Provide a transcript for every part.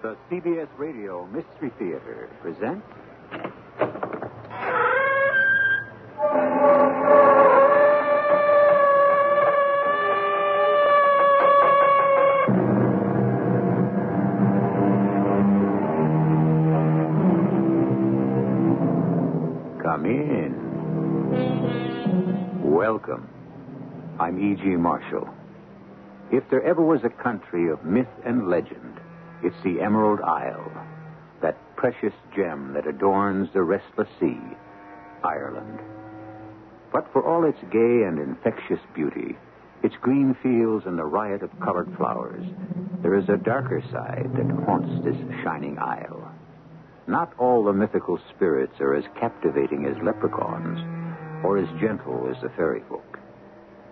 The CBS Radio Mystery Theater presents. Come in. Welcome. I'm E.G. Marshall. If there ever was a country of myth and legend, it's the Emerald Isle, that precious gem that adorns the restless sea, Ireland. But for all its gay and infectious beauty, its green fields and the riot of colored flowers, there is a darker side that haunts this shining isle. Not all the mythical spirits are as captivating as leprechauns, or as gentle as the fairy folk.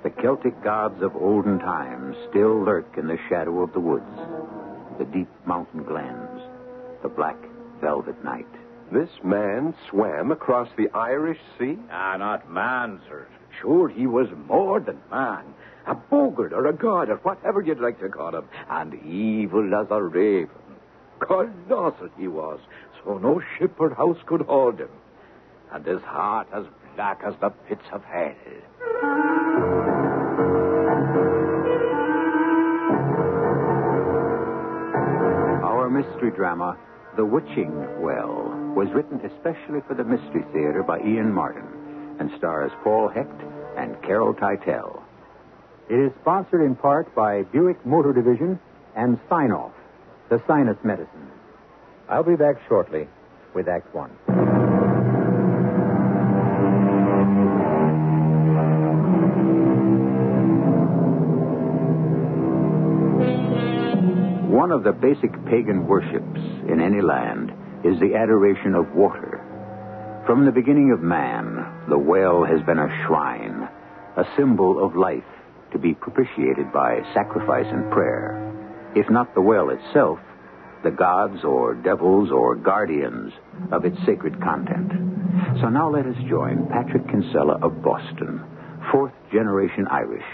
The Celtic gods of olden times still lurk in the shadow of the woods, the deep mountain glens, the black velvet night. This man swam across the Irish Sea? Ah, not man, sir. Sure, he was more than man. A boggart or a god or whatever you'd like to call him. And evil as a raven. Colossal he was, so no ship or house could hold him. And his heart as black as the pits of hell. Mystery drama, The Witching Well, was written especially for the Mystery Theater by Ian Martin and stars Paul Hecht and Carol Teitel. It is sponsored in part by Buick Motor Division and Sine-Off, the sinus medicine. I'll be back shortly with Act One. One of the basic pagan worships in any land is the adoration of water. From the beginning of man, the well has been a shrine, a symbol of life to be propitiated by sacrifice and prayer. If not the well itself, the gods or devils or guardians of its sacred content. So now let us join Patrick Kinsella of Boston, fourth generation Irish,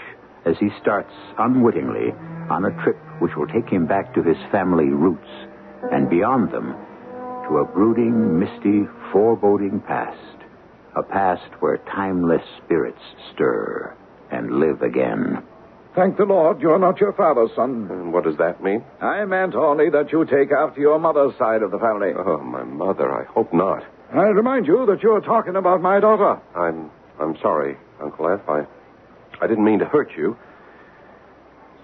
as he starts unwittingly on a trip which will take him back to his family roots and beyond them to a brooding, misty, foreboding past. A past where timeless spirits stir and live again. Thank the Lord you're not your father's son. And what does that mean? I meant only that you take after your mother's side of the family. Oh, my mother. I hope not. I remind you that you're talking about my daughter. I'm I'm sorry, Uncle F. I I didn't mean to hurt you.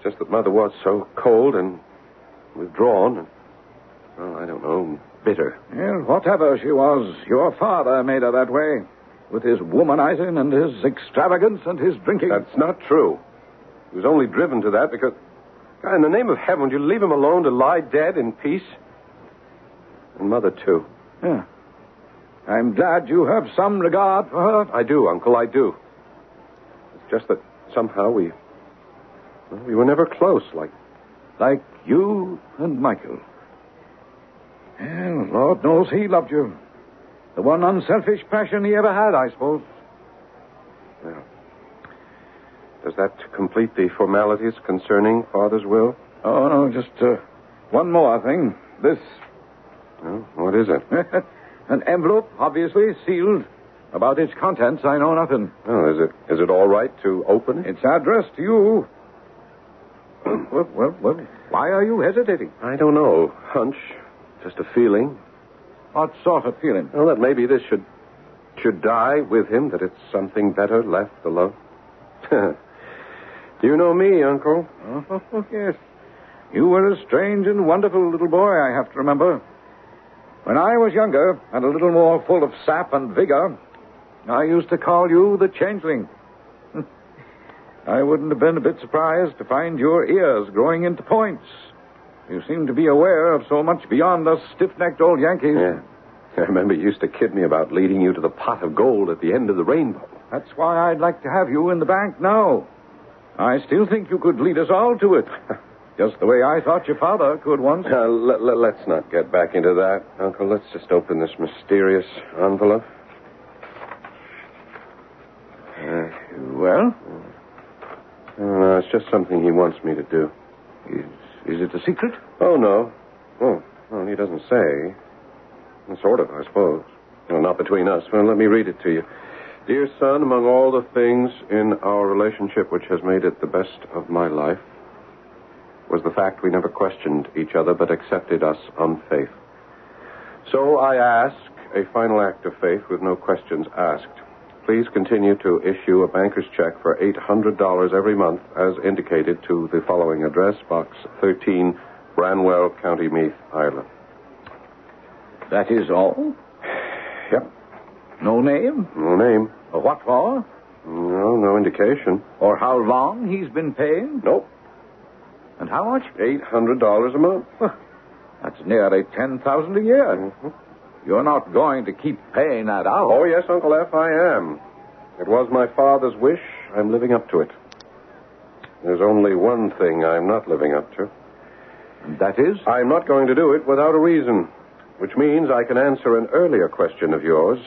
Just that Mother was so cold and withdrawn and well, I don't know, bitter. Well, whatever she was, your father made her that way. With his womanizing and his extravagance and his drinking. That's not true. He was only driven to that because God, in the name of heaven, would you leave him alone to lie dead in peace? And Mother too. Yeah. I'm glad you have some regard for her. I do, Uncle, I do. It's just that somehow we we were never close like Like you and Michael. Well, Lord knows he loved you. The one unselfish passion he ever had, I suppose. well. Does that complete the formalities concerning Father's will? Oh, no, just uh, one more thing. This. Well, what is it? An envelope, obviously, sealed. About its contents, I know nothing. Oh, is it is it all right to open it? It's addressed to you. Well, well, well, why are you hesitating? I don't know. Hunch. Just a feeling. What sort of feeling? Well, that maybe this should should die with him, that it's something better left alone. Do you know me, Uncle? Oh, yes. You were a strange and wonderful little boy, I have to remember. When I was younger and a little more full of sap and vigor, I used to call you the changeling. I wouldn't have been a bit surprised to find your ears growing into points. You seem to be aware of so much beyond us stiff necked old Yankees. Yeah. I remember you used to kid me about leading you to the pot of gold at the end of the rainbow. That's why I'd like to have you in the bank now. I still think you could lead us all to it. Just the way I thought your father could once. Uh, let, let, let's not get back into that, Uncle. Let's just open this mysterious envelope. Uh, Well, no, it's just something he wants me to do. is, is it a secret? Oh, no. Oh, well, he doesn't say. Well, Sort of, I suppose. Well, not between us. Well, let me read it to you. Dear son, among all the things in our relationship which has made it the best of my life was the fact we never questioned each other but accepted us on faith. So I ask a final act of faith with no questions asked. Please continue to issue a banker's check for $800 every month as indicated to the following address, Box 13, Branwell, County Meath, Ireland. That is all? Yep. No name? No name. What for? No, no indication. Or how long he's been paying? Nope. And how much? $800 a month. That's nearly 10000 a year. Mhm. You're not going to keep paying that out. Oh, yes, Uncle F, I am. It was my father's wish. I'm living up to it. There's only one thing I'm not living up to. And that is? I'm not going to do it without a reason, which means I can answer an earlier question of yours.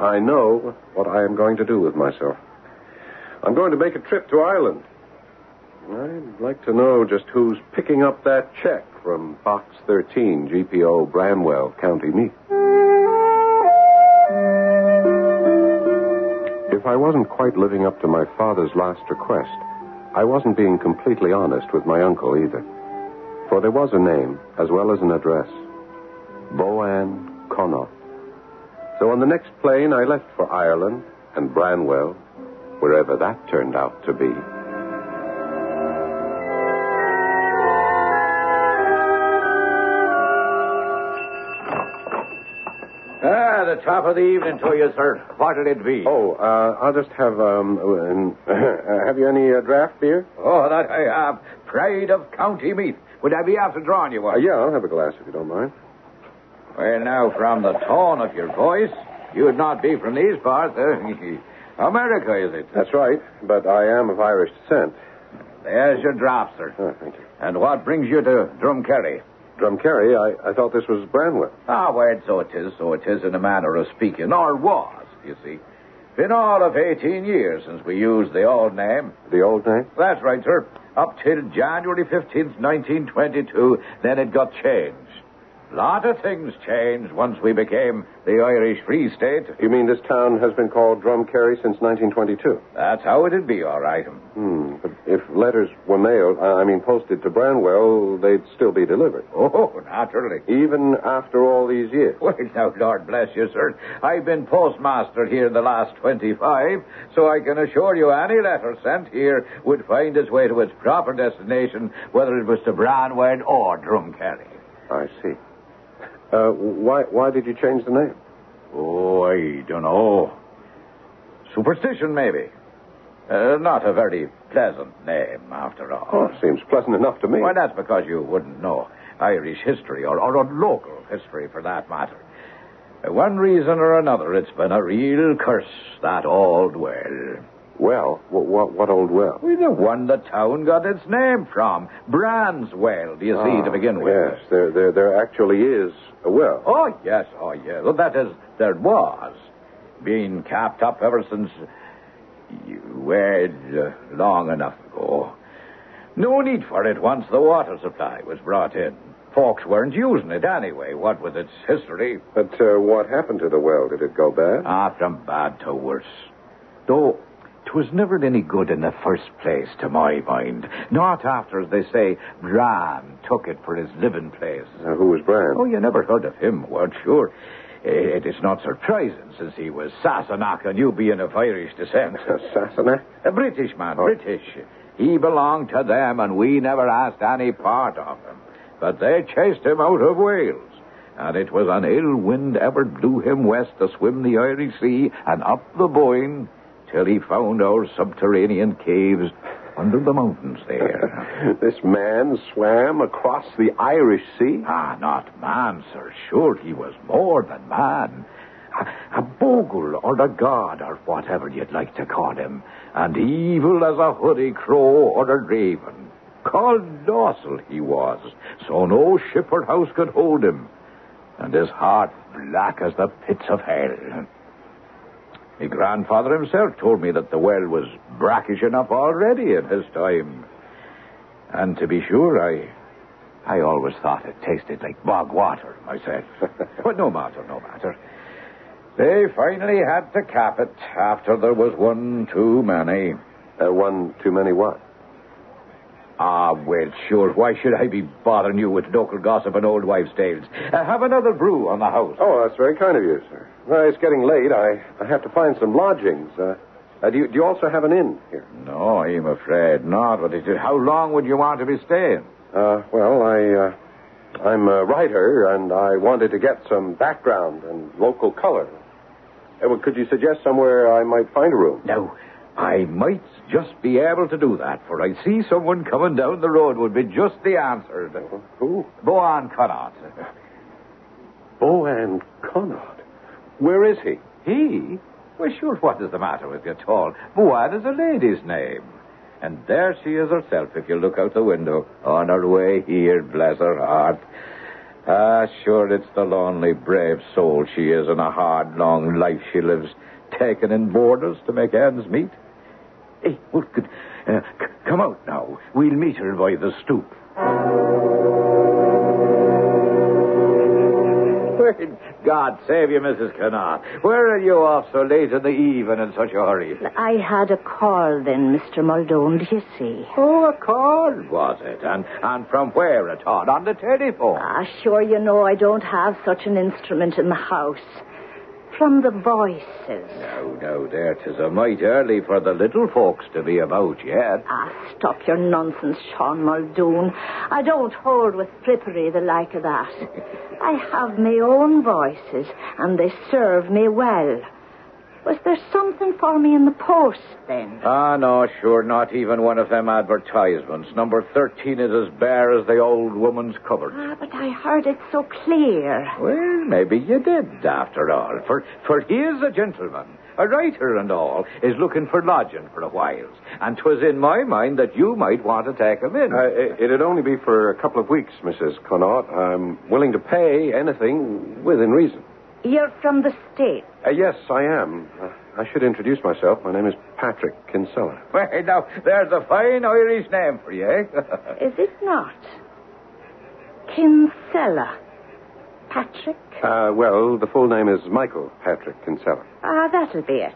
I know what I am going to do with myself. I'm going to make a trip to Ireland. I'd like to know just who's picking up that check from Box 13, GPO, Branwell, County Meath. If I wasn't quite living up to my father's last request, I wasn't being completely honest with my uncle either. For there was a name, as well as an address Boan Connaught. So on the next plane, I left for Ireland and Branwell, wherever that turned out to be. The top of the evening to you, sir. What'll it be? Oh, uh, I'll just have, um, uh, have you any uh, draft beer? Oh, that I have. Pride of County Meath. Would I be after drawing you Uh, one? yeah, I'll have a glass if you don't mind. Well, now, from the tone of your voice, you'd not be from these parts. Uh, America, is it? That's right, but I am of Irish descent. There's your draft, sir. Oh, thank you. And what brings you to Drumcarry? Drumcarry, I, I thought this was Branwell. Ah, well, so it is, so it is in a manner of speaking, or was, you see. Been all of 18 years since we used the old name. The old name? That's right, sir. Up till January 15th, 1922, then it got changed. A lot of things changed once we became the Irish Free State. You mean this town has been called Drumcarry since 1922? That's how it'd be, all right. Hmm. But if letters were mailed, I mean posted to Branwell, they'd still be delivered. Oh, naturally. Even after all these years. Well, now, Lord bless you, sir. I've been postmaster here the last 25, so I can assure you any letter sent here would find its way to its proper destination, whether it was to Branwell or Drumcarry. I see. Uh, why, why did you change the name? Oh, I don't know. Superstition, maybe. Uh, not a very pleasant name, after all. Oh, seems pleasant enough to me. Well, that's because you wouldn't know Irish history, or, or, local history for that matter. Uh, one reason or another, it's been a real curse, that old well. Well, what, what, what old well? Well, the one the town got its name from. Bran's Well, do you see, to Ah, begin with? Yes, there, there, there actually is a well. Oh, yes, oh, yes. Well, that is, there was. Been capped up ever since, well, uh, long enough ago. No need for it once the water supply was brought in. Folks weren't using it anyway, what with its history. But uh, what happened to the well? Did it go bad? Ah, from bad to worse. Though, 'twas never any good in the first place, to my mind. Not after, as they say, Bran took it for his living place. Uh, who was Bran? Oh, you never heard of him, weren't sure? It is not surprising, since he was Sassenach and you being of Irish descent. Sassenach? A British man, Oh. British. He belonged to them, and we never asked any part of him. But they chased him out of Wales. And it was an ill wind ever blew him west to swim the Irish Sea and up the Boyne till he found our subterranean caves under the mountains there. this man swam across the Irish Sea? Ah, not man, sir. Sure, he was more than man. A, a bogle or a god or whatever you'd like to call him. And evil as a hoodie crow or a raven. Colossal he was, so no ship or house could hold him. And his heart black as the pits of hell. My grandfather himself told me that the well was brackish enough already in his time. And to be sure, I I always thought it tasted like bog water myself. but no matter, no matter. They finally had to cap it after there was one too many. Uh, one too many what? Ah, well, sure. Why should I be bothering you with local gossip and old wives' tales? Uh, have another brew on the house. Oh, that's very kind of you, sir. Well, it's getting late. I, I have to find some lodgings. Uh, uh, do, you, do you also have an inn here? No, I'm afraid not. But it, how long would you want to be staying? Uh, well, I, uh, I'm a writer, and I wanted to get some background and local color. Uh, well, could you suggest somewhere I might find a room? No, I might just be able to do that, for I see someone coming down the road would be just the answer. Who? Boan Connaught. Boan Connaught. Where is he? He? Well, sure, what is the matter with you at all? Boan is a lady's name. And there she is herself, if you look out the window, on her way here, bless her heart. Ah, sure, it's the lonely, brave soul she is, and a hard, long life she lives, taken in boarders to make ends meet. Hey, well, good. Uh, c- come out now. We'll meet her by the stoop. God save you, Mrs. Kennard. Where are you off so late in the eve and in such a hurry? I had a call then, Mr. Muldoon, do you see? Oh, a call, was it? And and from where at all? On the telephone? Ah, sure, you know I don't have such an instrument in the house. From the voices. No, no, there, 'tis a mite early for the little folks to be about yet. Ah, stop your nonsense, Sean Muldoon. I don't hold with frippery the like of that. I have my own voices, and they serve me well. Was there something for me in the post, then? Ah, no, sure, not even one of them advertisements. Number 13 is as bare as the old woman's cupboard. Ah, but I heard it so clear. Well, maybe you did, after all. For, for he is a gentleman, a writer and all, is looking for lodging for a while. And 'twas in my mind that you might want to take him in. Uh, it, it'd only be for a couple of weeks, Mrs. Connaught. I'm willing to pay anything within reason. You're from the States. Uh, yes, I am. Uh, I should introduce myself. My name is Patrick Kinsella. Well, now, there's a fine Irish name for you, eh? Is it not? Kinsella. Patrick? Uh, well, the full name is Michael Patrick Kinsella. Ah, that'll be it.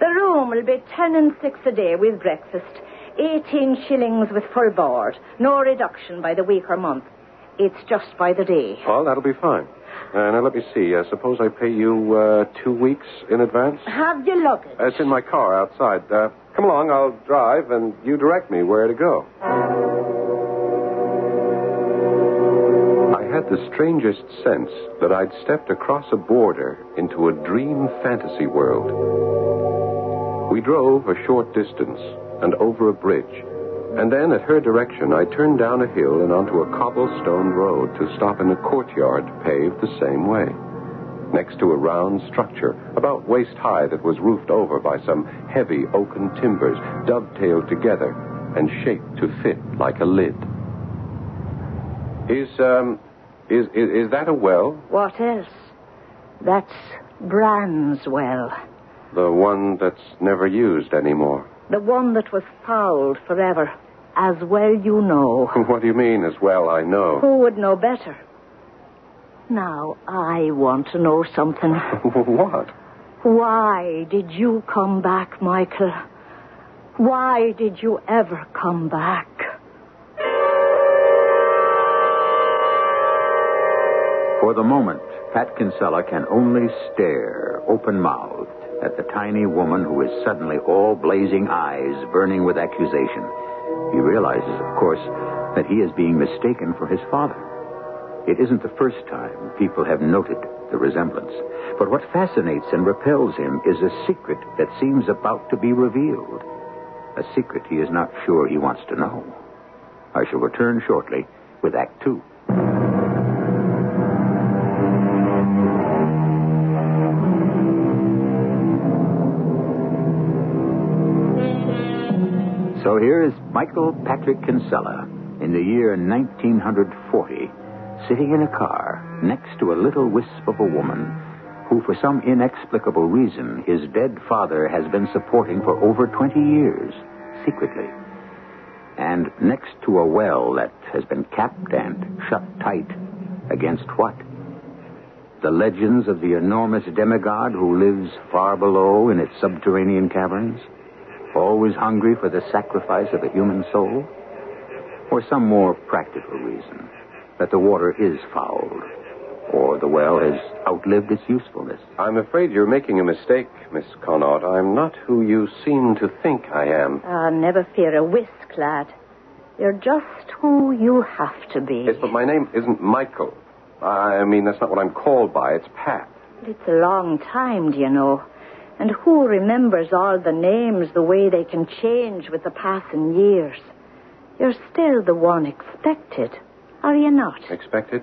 The room will be ten and six a day with breakfast, eighteen shillings with full board, no reduction by the week or month. It's just by the day. Well, that'll be fine. Uh, now, let me see. Uh, suppose I pay you uh, two weeks in advance? Have your luggage. Uh, it's in my car outside. Uh, come along, I'll drive, and you direct me where to go. I had the strangest sense that I'd stepped across a border into a dream fantasy world. We drove a short distance and over a bridge, and then at her direction I turned down a hill and onto a cobblestone road to stop in a courtyard paved the same way. Next to a round structure, about waist high, that was roofed over by some heavy oaken timbers, dovetailed together and shaped to fit like a lid. Is, um, is, is, is that a well? What else? That's Bran's well. The one that's never used anymore. The one that was fouled forever. As well you know. What do you mean, as well I know? Who would know better? Now, I want to know something. what? Why did you come back, Michael? Why did you ever come back? For the moment, Pat Kinsella can only stare, open mouthed, at the tiny woman who is suddenly all blazing eyes, burning with accusation. He realizes, of course, that he is being mistaken for his father. It isn't the first time people have noted the resemblance. But what fascinates and repels him is a secret that seems about to be revealed. A secret he is not sure he wants to know. I shall return shortly with Act Two. Here is Michael Patrick Kinsella in the year 1940, sitting in a car next to a little wisp of a woman who, for some inexplicable reason, his dead father has been supporting for over 20 years, secretly. And next to a well that has been capped and shut tight, against what? The legends of the enormous demigod who lives far below in its subterranean caverns? Always hungry for the sacrifice of a human soul? Or some more practical reason that the water is fouled? Or the well has outlived its usefulness? I'm afraid you're making a mistake, Miss Connaught. I'm not who you seem to think I am. Ah, never fear a whisk, lad. You're just who you have to be. Yes, but my name isn't Michael. I mean, that's not what I'm called by. It's Pat. It's a long time, do you know? And who remembers all the names the way they can change with the passing years? You're still the one expected, are you not? Expected?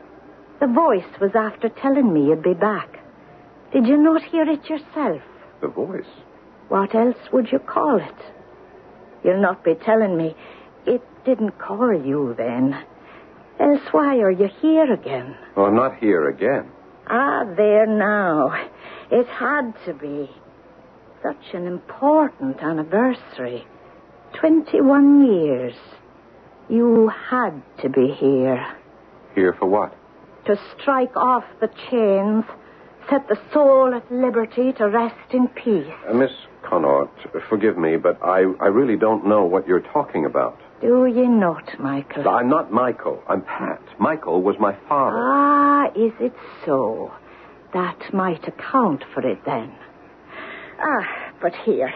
The voice was after telling me you'd be back. Did you not hear it yourself? The voice? What else would you call it? You'll not be telling me it didn't call you then. Else why are you here again? Well, I'm not here again. Ah, there now. It had to be. Such an important anniversary. Twenty-one years. You had to be here. Here for what? To strike off the chains, set the soul at liberty to rest in peace. Uh, Miss Connaught, forgive me, but I, I really don't know what you're talking about. Do you not, Michael? I'm not Michael. I'm Pat. Michael was my father. Ah, is it so? That might account for it then. Ah, but here.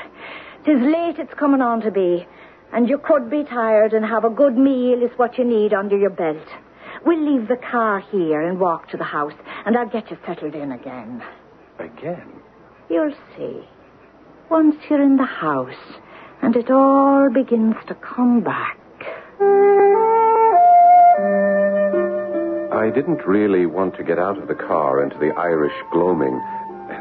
Tis late it's coming on to be, and you could be tired and have a good meal is what you need under your belt. We'll leave the car here and walk to the house, and I'll get you settled in again. Again? You'll see. Once you're in the house, and it all begins to come back. I didn't really want to get out of the car into the Irish gloaming,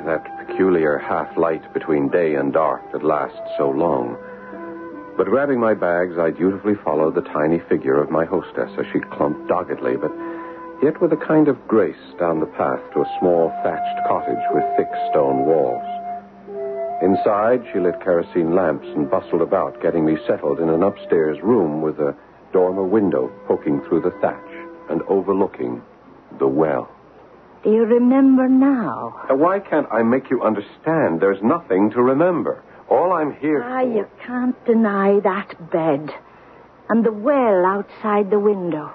that peculiar half light between day and dark that lasts so long. But grabbing my bags, I dutifully followed the tiny figure of my hostess as she clumped doggedly, but yet with a kind of grace down the path to a small thatched cottage with thick stone walls. Inside, she lit kerosene lamps and bustled about, getting me settled in an upstairs room with a dormer window poking through the thatch and overlooking the well. Do you remember now? Now, why can't I make you understand? There's nothing to remember. All I'm here Ah, for... you can't deny that bed and the well outside the window.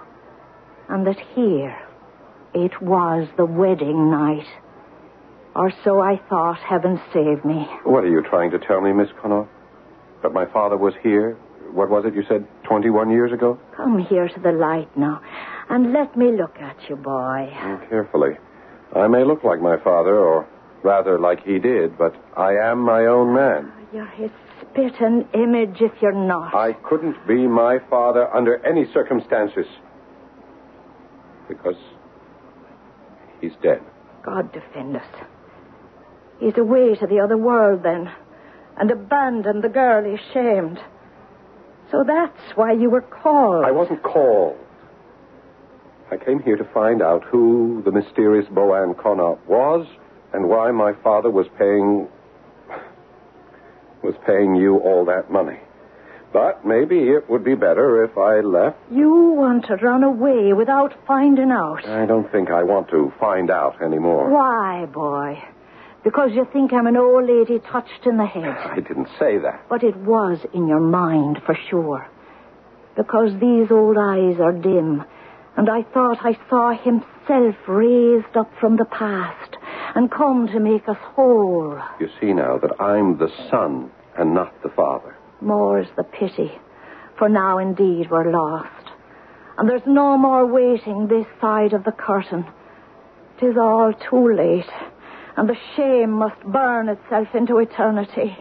And that here it was the wedding night. Or so I thought, heaven save me. What are you trying to tell me, Miss Connaught? That my father was here? What was it you said, 21 years ago? Come here to the light now, and let me look at you, boy. Oh, carefully. I may look like my father, or rather like he did, but I am my own man. You're his spitting image if you're not. I couldn't be my father under any circumstances. Because he's dead. God defend us. He's away to the other world then, and abandoned the girl he shamed. So that's why you were called. I wasn't called. I came here to find out who the mysterious Boan Connaught was and why my father was paying was paying you all that money. But maybe it would be better if I left. You want to run away without finding out. I don't think I want to find out anymore. Why, boy? Because you think I'm an old lady touched in the head. I didn't say that. But it was in your mind for sure. Because these old eyes are dim, and I thought I saw himself raised up from the past and come to make us whole. You see now that I'm the son and not the father. More's the pity, for now indeed we're lost. And there's no more waiting this side of the curtain. Tis all too late, and the shame must burn itself into eternity.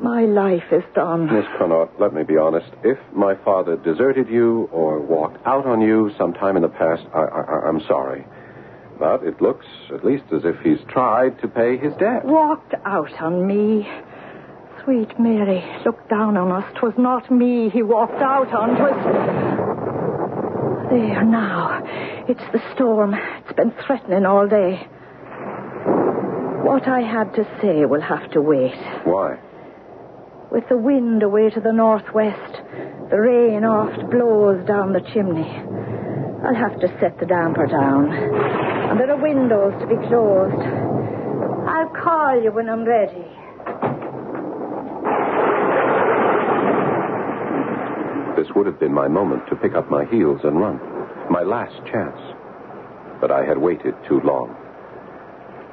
My life is done. Miss Connaught, let me be honest. If my father deserted you or walked out on you sometime in the past, I, I, I'm sorry. But it looks at least as if he's tried to pay his debt. Walked out on me. Sweet Mary, look down on us. 'Twas not me he walked out on. 'Twas. There now. It's the storm. It's been threatening all day. What I had to say will have to wait. Why? With the wind away to the northwest, The rain oft blows down the chimney. I'll have to set the damper down. And there are windows to be closed. I'll call you when I'm ready. This would have been my moment to pick up my heels and run. My last chance. But I had waited too long.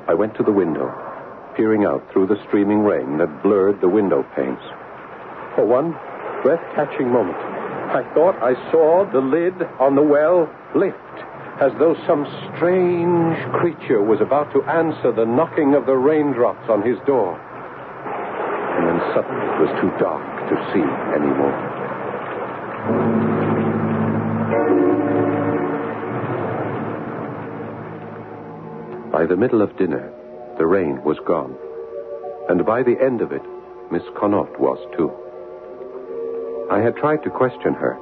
I went to the window, peering out through the streaming rain that blurred the window panes. For one breath-catching moment, I thought I saw the lid on the well lift, as though some strange creature was about to answer the knocking of the raindrops on his door. And then suddenly it was too dark to see anymore. By the middle of dinner, the rain was gone. And by the end of it, Miss Connaught was too. I had tried to question her,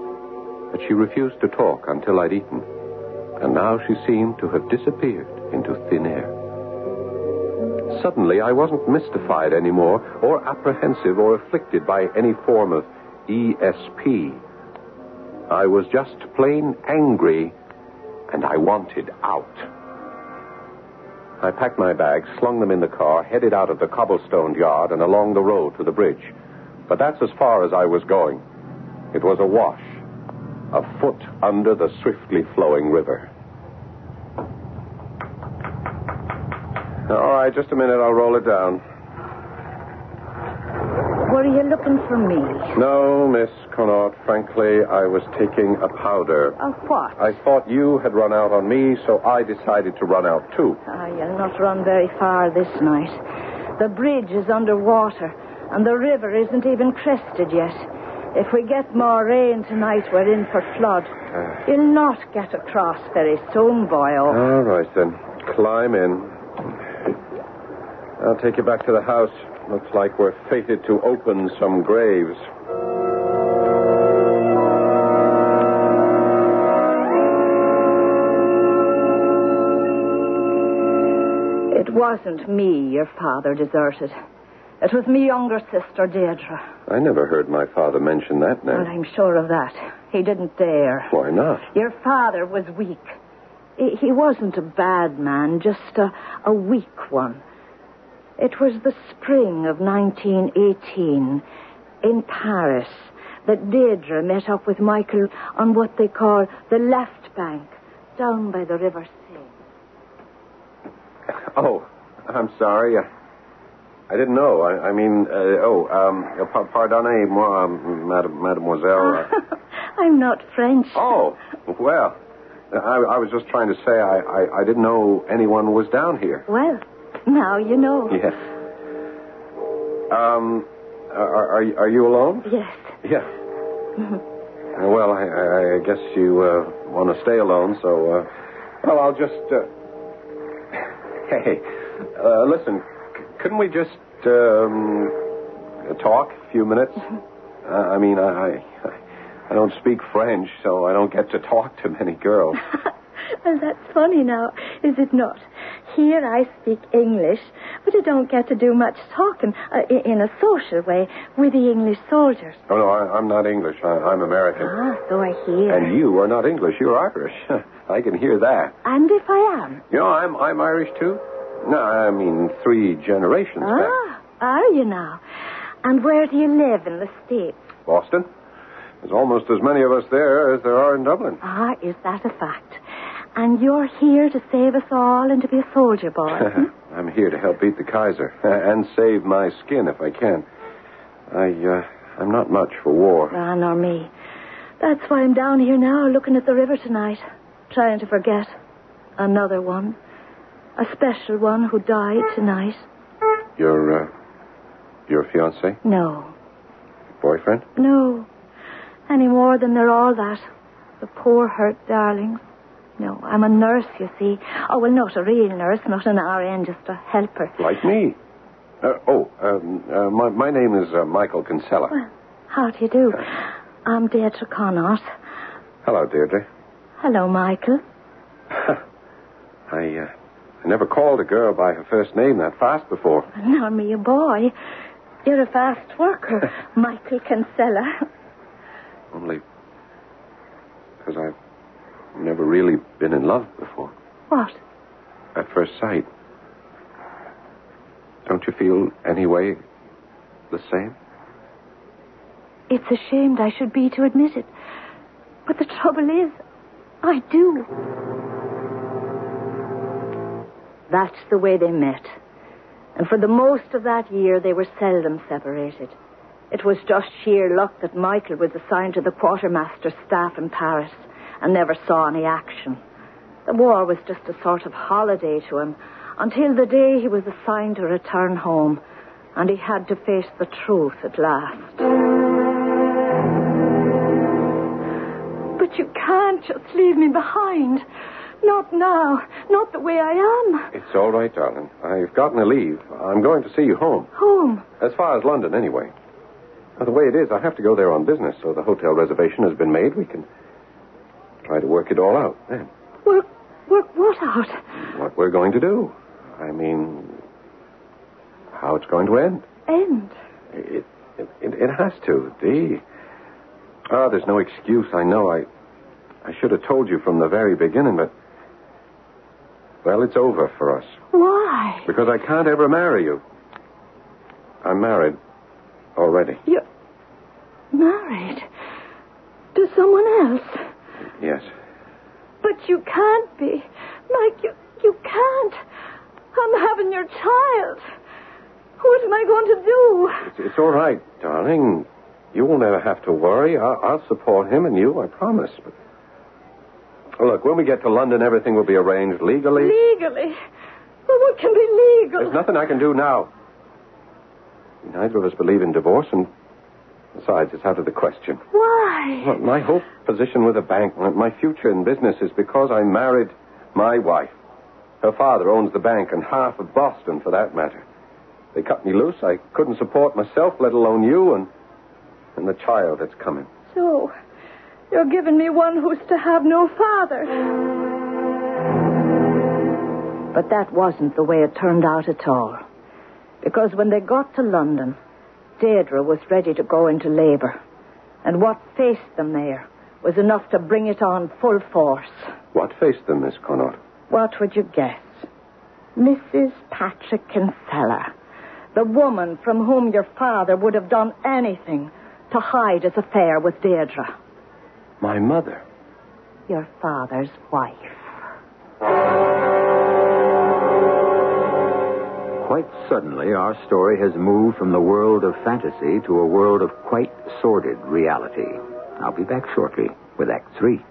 but she refused to talk until I'd eaten. And now she seemed to have disappeared into thin air. Suddenly, I wasn't mystified anymore, or apprehensive, or afflicted by any form of ESP. I was just plain angry, and I wanted out. I packed my bags, slung them in the car, headed out of the cobblestoned yard and along the road to the bridge. But that's as far as I was going. It was a wash, a foot under the swiftly flowing river. All right, just a minute. I'll roll it down. Were you looking for me? No, Miss Connaught. Frankly, I was taking a powder. Of what? I thought you had run out on me, so I decided to run out too. Ah, you'll not run very far this night. The bridge is under water, and the river isn't even crested yet. If we get more rain tonight, we're in for flood. You'll not get across very soon, boyo. All right, then. Climb in. I'll take you back to the house. Looks like we're fated to open some graves. Wasn't me your father deserted. It was me younger sister, Deirdre. I never heard my father mention that Well, name. I'm sure of that. He didn't dare. Why not? Your father was weak. He he wasn't a bad man, just a, a weak one. It was the spring of 1918 in Paris that Deirdre met up with Michael on what they call the left bank, down by the River. Oh, I'm sorry. I, I didn't know. I, I mean, uh, oh, um, uh, pa- um, mademoiselle. Uh, I'm not French. oh, well, I, I was just trying to say I, I, I didn't know anyone was down here. Well, now you know. Yes. Um, are, are, are you alone? Yes. Yeah. Uh, well, I, I, I guess you uh, want to stay alone, so, uh, well, I'll just. Uh... Hey, uh, listen, c- couldn't we just um, talk a few minutes? Uh, I mean, I, I, I don't speak French, so I don't get to talk to many girls. well, that's funny now, is it not? Here I speak English, but I don't get to do much talking uh, in a social way with the English soldiers. Oh, no, I, I'm not English. I, I'm American. Ah, so I hear. And you are not English. You're Irish. I can hear that. And if I am? You know, I'm I'm Irish too. No, I mean three generations back. Ah, are you now? And where do you live in the States? Boston. There's almost as many of us there as there are in Dublin. Ah, is that a fact? And you're here to save us all and to be a soldier boy? hmm? I'm here to help beat the Kaiser and save my skin if I can. I uh, I'm not much for war. Ah, nor me. That's why I'm down here now, looking at the river tonight, trying to forget. Another one. A special one who died tonight. Your uh, your fiance, No, boyfriend? no. Any more than they're all that. The poor hurt darlings. No, I'm a nurse, you see. Oh, well, not a real nurse, not an RN, just a helper. Like me. Uh, oh, um, uh, my my name is uh, Michael Kinsella. Well, how do you do? I'm Deirdre Connaught. Hello, Deirdre. Hello, Michael. I uh, I never called a girl by her first name that fast before. Nor me a boy. You're a fast worker, Michael Kinsella. Only because I've never really been in love before. What? At first sight. Don't you feel any way the same? It's ashamed I should be to admit it. But the trouble is, I do. That's the way they met. And for the most of that year, they were seldom separated. It was just sheer luck that Michael was assigned to the quartermaster's staff in Paris and never saw any action. The war was just a sort of holiday to him until the day he was assigned to return home and he had to face the truth at last. You can't just leave me behind. Not now. Not the way I am. It's all right, darling. I've gotten a leave. I'm going to see you home. Home. As far as London, anyway. Now, the way it is, I have to go there on business, so the hotel reservation has been made. We can try to work it all out then. Work, work what out? What we're going to do. I mean, how it's going to end. End. It, it, it, it has to, Dee. Ah, there's no excuse. I know. I, I should have told you from the very beginning, but well, it's over for us Why? because I can't ever marry you. I'm married already. You're married to someone else. Yes. But you can't be. Mike, you, you can't. I'm having your child. What am I going to do? It's, it's all right, darling. You won't ever have to worry. I'll, I'll support him and you, I promise. But look, when we get to London, everything will be arranged legally. Legally? Well, what can be legal? There's nothing I can do now. Neither of us believe in divorce, and besides, it's out of the question. Why? Well, my whole position with the bank, my future in business, is because I married my wife. Her father owns the bank and half of Boston, for that matter. They cut me loose. I couldn't support myself, let alone you and and the child that's coming. So, you're giving me one who's to have no father. But that wasn't the way it turned out at all. Because when they got to London, Deirdre was ready to go into labor. And what faced them there was enough to bring it on full force. What faced them, Miss Connaught? What would you guess? Mrs. Patrick Kinsella. The woman from whom your father would have done anything to hide his affair with Deirdre. My mother. Your father's wife. Quite suddenly, our story has moved from the world of fantasy to a world of quite sordid reality. I'll be back shortly with Act Three.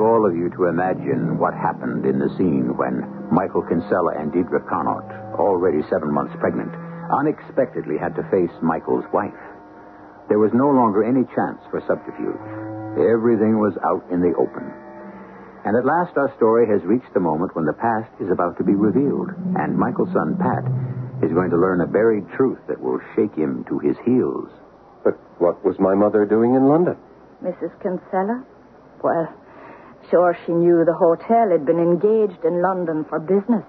All of you to imagine what happened in the scene when Michael Kinsella and Deirdre Connaught, already seven months pregnant, unexpectedly had to face Michael's wife. There was no longer any chance for subterfuge. Everything was out in the open. And at last our story has reached the moment when the past is about to be revealed, and Michael's son, Pat, is going to learn a buried truth that will shake him to his heels. But what was my mother doing in London? Mrs. Kinsella? Well, sure she knew the hotel had been engaged in London for business.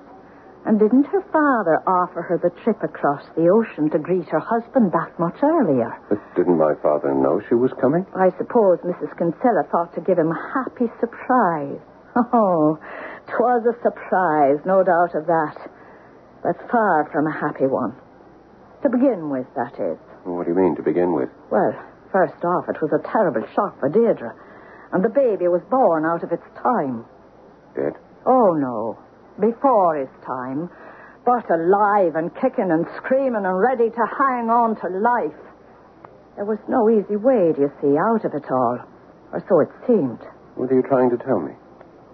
And didn't her father offer her the trip across the ocean to greet her husband that much earlier? But didn't my father know she was coming? I suppose Mrs. Kinsella thought to give him a happy surprise. Oh, 'twas a surprise, no doubt of that. But far from a happy one. To begin with, that is. What do you mean, to begin with? Well, first off, it was a terrible shock for Deirdre. And the baby was born out of its time. Dead? Oh, no. Before his time. But alive and kicking and screaming and ready to hang on to life. There was no easy way, do you see, out of it all. Or so it seemed. What are you trying to tell me?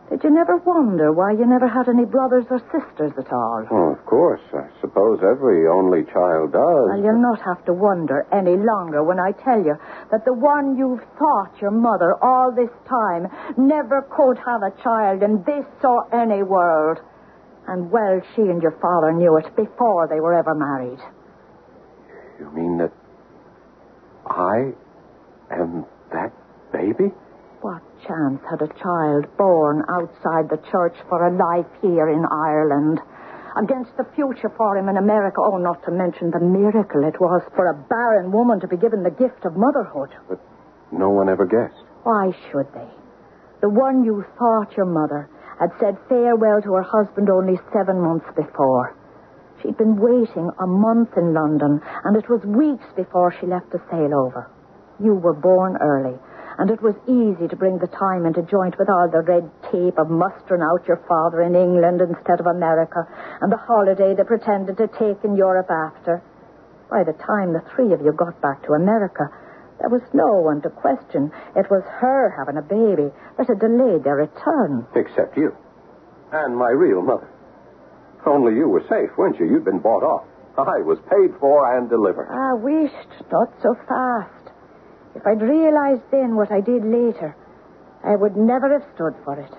Did you never wonder why you never had any brothers or sisters at all? Oh, of course. I suppose every only child does. Well, you'll not have to wonder any longer when I tell you that the one you've thought your mother all this time never could have a child in this or any world. And well, she and your father knew it before they were ever married. You mean that I am that baby? Chance had a child born outside the church for a life here in Ireland. Against the future for him in America. Oh, not to mention the miracle it was for a barren woman to be given the gift of motherhood. But no one ever guessed. Why should they? The one you thought your mother had said farewell to her husband only seven months before. She'd been waiting a month in London, and it was weeks before she left to sail over. You were born early, and it was easy to bring the time into joint with all the red tape of mustering out your father in England instead of America, and the holiday they pretended to take in Europe after. By the time the three of you got back to America, there was no one to question. It was her having a baby that had delayed their return. Except you. And my real mother. Only you were safe, weren't you? You'd been bought off. I was paid for and delivered. I wished not so fast. If I'd realized then what I did later, I would never have stood for it.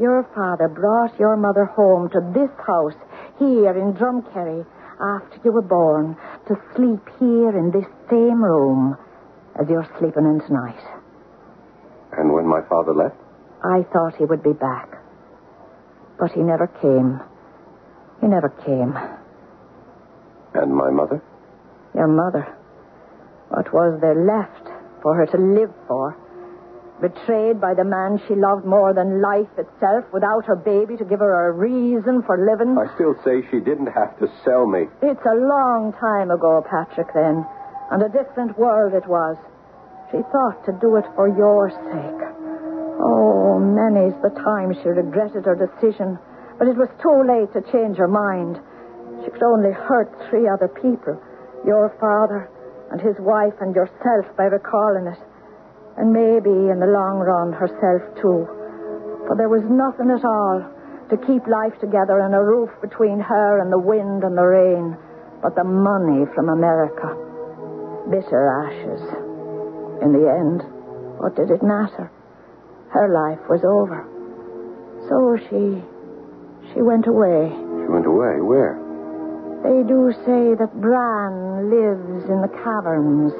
Your father brought your mother home to this house here in Drumkerry after you were born to sleep here in this same room as you're sleeping in tonight. And when my father left? I thought he would be back. But he never came. He never came. And my mother? Your mother. What was there left for her to live for? Betrayed by the man she loved more than life itself, without her baby to give her a reason for living? I still say she didn't have to sell me. It's a long time ago, Patrick, then, and a different world it was. She thought to do it for your sake. Oh, many's the time she regretted her decision, but it was too late to change her mind. She could only hurt three other people your father and his wife and yourself by recalling it. And maybe in the long run, herself too. For there was nothing at all to keep life together and a roof between her and the wind and the rain but the money from America. Bitter ashes. In the end, what did it matter? Her life was over. So she. she went away. She went away? Where? They do say that Bran lives in the caverns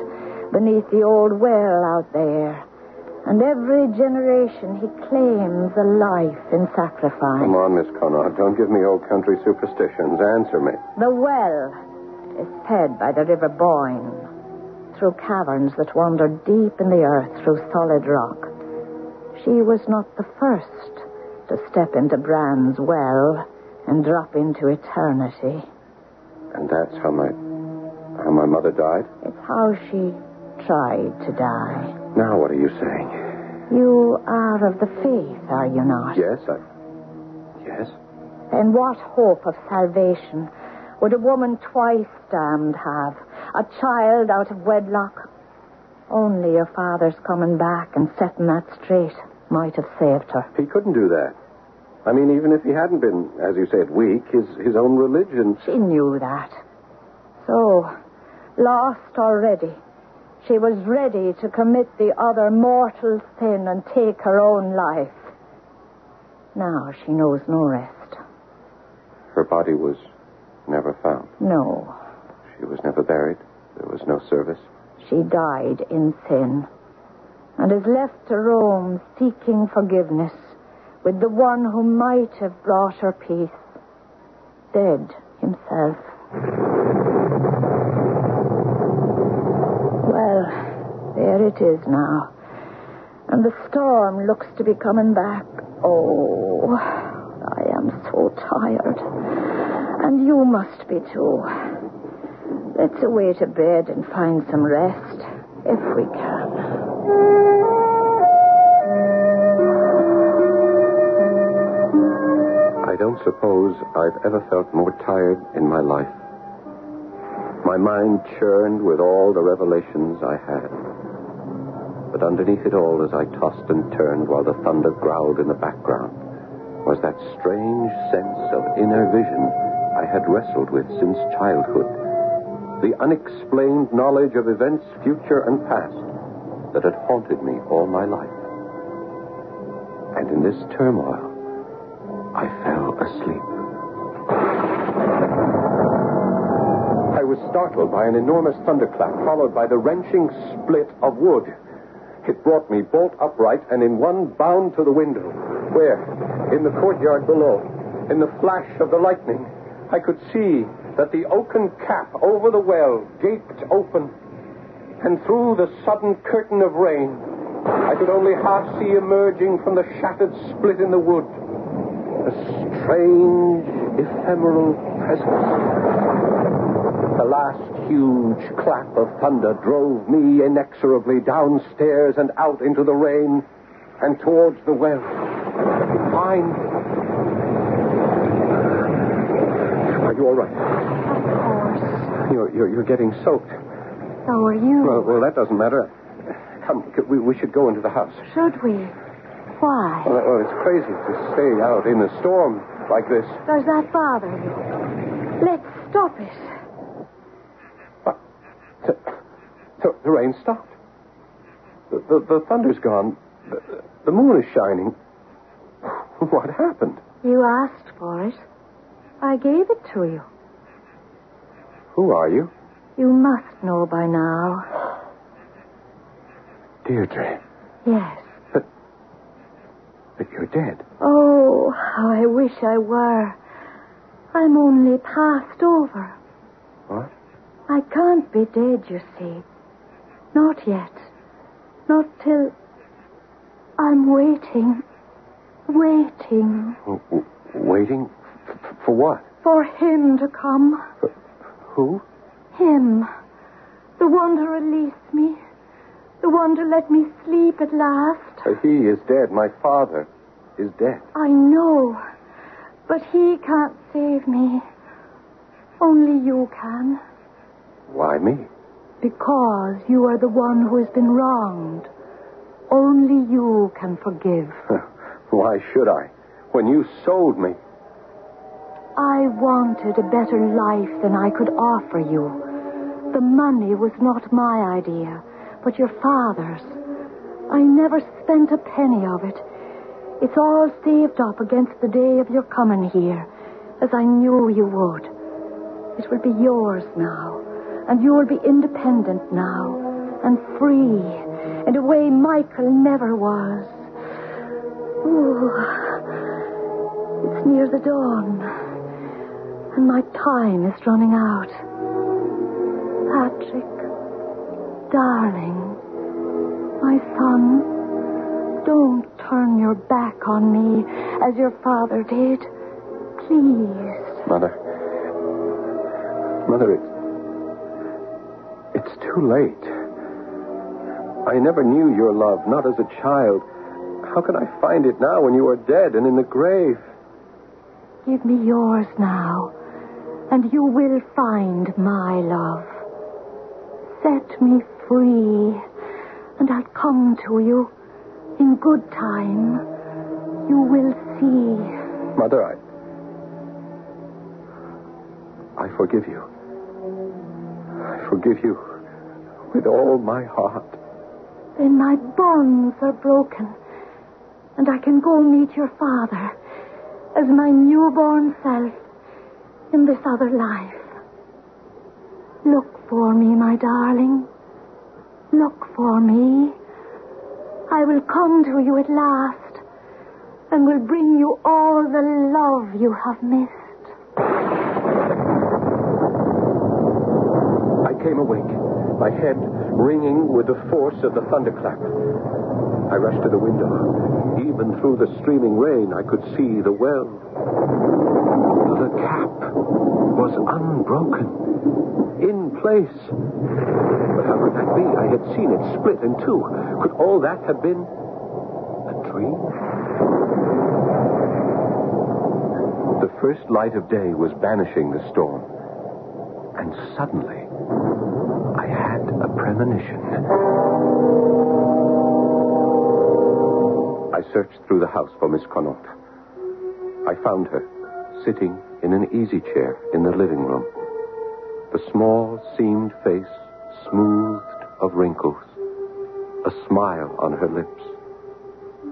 beneath the old well out there. And every generation he claims a life in sacrifice. Come on, Miss Connaught. Don't give me old country superstitions. Answer me. The well is fed by the River Boyne through caverns that wander deep in the earth through solid rock. She was not the first to step into Bran's well and drop into eternity. And that's how my how my mother died? It's how she tried to die. Now what are you saying? You are of the faith, are you not? Yes, I Yes. Then what hope of salvation would a woman twice damned have? A child out of wedlock? Only your father's coming back and setting that straight might have saved her. He couldn't do that. I mean, even if he hadn't been, as you said, weak, his his own religion. She knew that. So, lost already, she was ready to commit the other mortal sin and take her own life. Now she knows no rest. Her body was never found. No. She was never buried. There was no service. She died in sin and is left to roam seeking forgiveness with the one who might have brought her peace, dead himself. Well, there it is now. And the storm looks to be coming back. Oh, I am so tired. And you must be too. Let's away to bed and find some rest, if we can. Don't suppose I've ever felt more tired in my life. My mind churned with all the revelations I had. But underneath it all, as I tossed and turned while the thunder growled in the background, was that strange sense of inner vision I had wrestled with since childhood. The unexplained knowledge of events, future and past, that had haunted me all my life. And in this turmoil, I asleep. I was startled by an enormous thunderclap, followed by the wrenching split of wood. It brought me bolt upright and in one bound to the window. Where? In the courtyard below. In the flash of the lightning, I could see that the oaken cap over the well gaped open. And through the sudden curtain of rain, I could only half see emerging from the shattered split in the wood a strange, ephemeral presence. The last huge clap of thunder drove me inexorably downstairs and out into the rain and towards the well. Fine. Are you all right? Of course. You're, you're, you're getting soaked. So are you. Well, well, that doesn't matter. Come, we, we should go into the house. Should we? Why? Well, well, it's crazy to stay out in a storm like this. Does that bother you? Let's stop it. Uh, the, the, the rain stopped. The, the, the thunder's gone. The, the moon is shining. What happened? You asked for it. I gave it to you. Who are you? You must know by now. Deirdre. Yes. But you're dead. Oh, how I wish I were. I'm only passed over. What? I can't be dead, you see. Not yet. Not till. I'm waiting. Waiting W- waiting? F- for what? for him to come. Who? Him. The one to release me. The one to let me sleep at last. He is dead. My father is dead. I know. But he can't save me. Only you can. Why me? Because you are the one who has been wronged. Only you can forgive. Why should I? When you sold me. I wanted a better life than I could offer you. The money was not my idea, but your father's. I never spent a penny of it. It's all saved up against the day of your coming here, as I knew you would. It will be yours now, and you will be independent now, and free, in a way Michael never was. Ooh, it's near the dawn, and my time is running out. Patrick, darling, on me as your father did. Please. Mother. Mother, it's. It's too late. I never knew your love, not as a child. How can I find it now when you are dead and in the grave? Give me yours now, and you will find my love. Set me free, and I'll come to you in good time. You will see. Mother, I. I forgive you. I forgive you with all my heart. Then my bonds are broken, and I can go meet your father as my newborn self in this other life. Look for me, my darling. Look for me. I will come to you at last and will bring you all the love you have missed. I came awake, my head ringing with the force of the thunderclap. I rushed to the window. Even through the streaming rain, I could see the well. The cap was unbroken, in place. But how could that be? I had seen it split in two. Could all that have been a dream? The first light of day was banishing the storm. And suddenly, I had a premonition. I searched through the house for Miss Connaught. I found her sitting in an easy chair in the living room. The small, seamed face smoothed of wrinkles, a smile on her lips,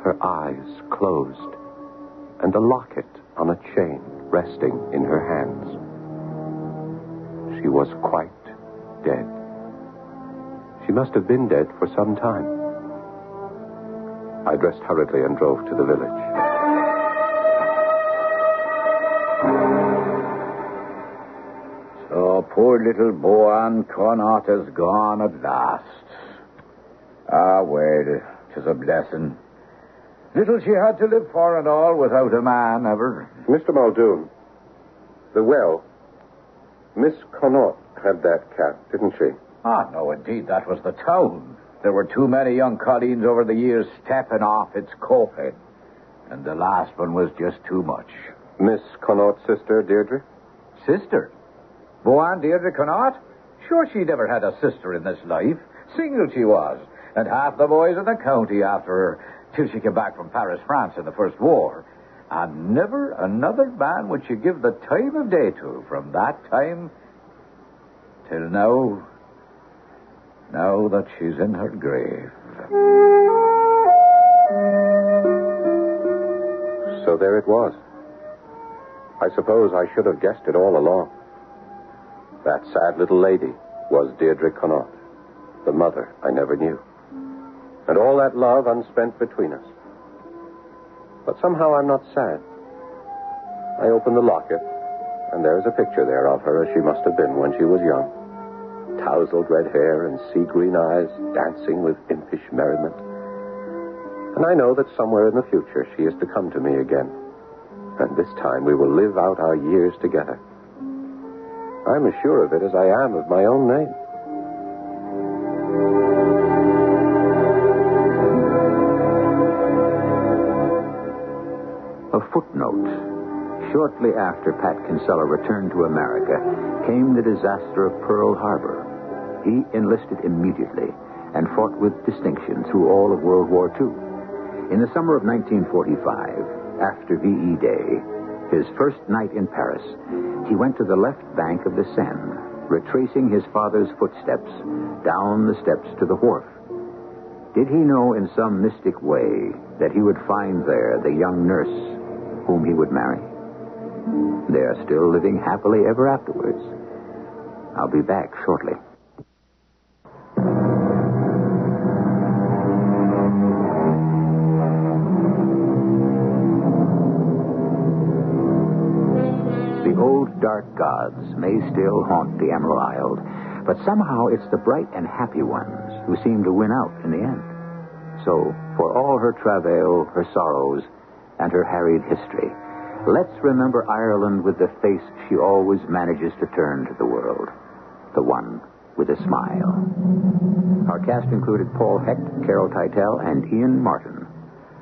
her eyes closed, and a locket on a chain resting in her hands. She was quite dead. She must have been dead for some time. I dressed hurriedly and drove to the village. So poor little Boan Connaught is gone at last. Ah, well, 'tis a blessing. Little she had to live for and all without a man ever. Mr. Muldoon, the well. Miss Connaught had that cat, didn't she? Ah, no, indeed, that was the town. There were too many young colleens over the years stepping off its coping. And the last one was just too much. Miss Connaught's sister, Deirdre? Sister? Boan Deirdre Connaught? Sure, she never had a sister in this life. Single she was. And half the boys in the county after her till she came back from Paris, France in the First War. And never another man would she give the time of day to from that time till now. Now that she's in her grave. So there it was. I suppose I should have guessed it all along. That sad little lady was Deirdre Connaught, the mother I never knew. And all that love unspent between us. But somehow I'm not sad. I open the locket, and there is a picture there of her as she must have been when she was young. Tousled red hair and sea green eyes, dancing with impish merriment. And I know that somewhere in the future she is to come to me again. And this time we will live out our years together. I'm as sure of it as I am of my own name. Footnote. Shortly after Pat Kinsella returned to America came the disaster of Pearl Harbor. He enlisted immediately and fought with distinction through all of World War II. In the summer of 1945, after VE Day, his first night in Paris, he went to the left bank of the Seine, retracing his father's footsteps down the steps to the wharf. Did he know in some mystic way that he would find there the young nurse whom he would marry? They are still living happily ever afterwards. I'll be back shortly. The old dark gods may still haunt the Emerald Isle, but somehow it's the bright and happy ones who seem to win out in the end. So, for all her travail, her sorrows, and her harried history, let's remember Ireland with the face she always manages to turn to the world the one with a smile. Our cast included Paul Hecht, Carol Teitel, and Ian Martin.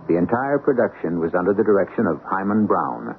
The entire production was under the direction of Himan Brown.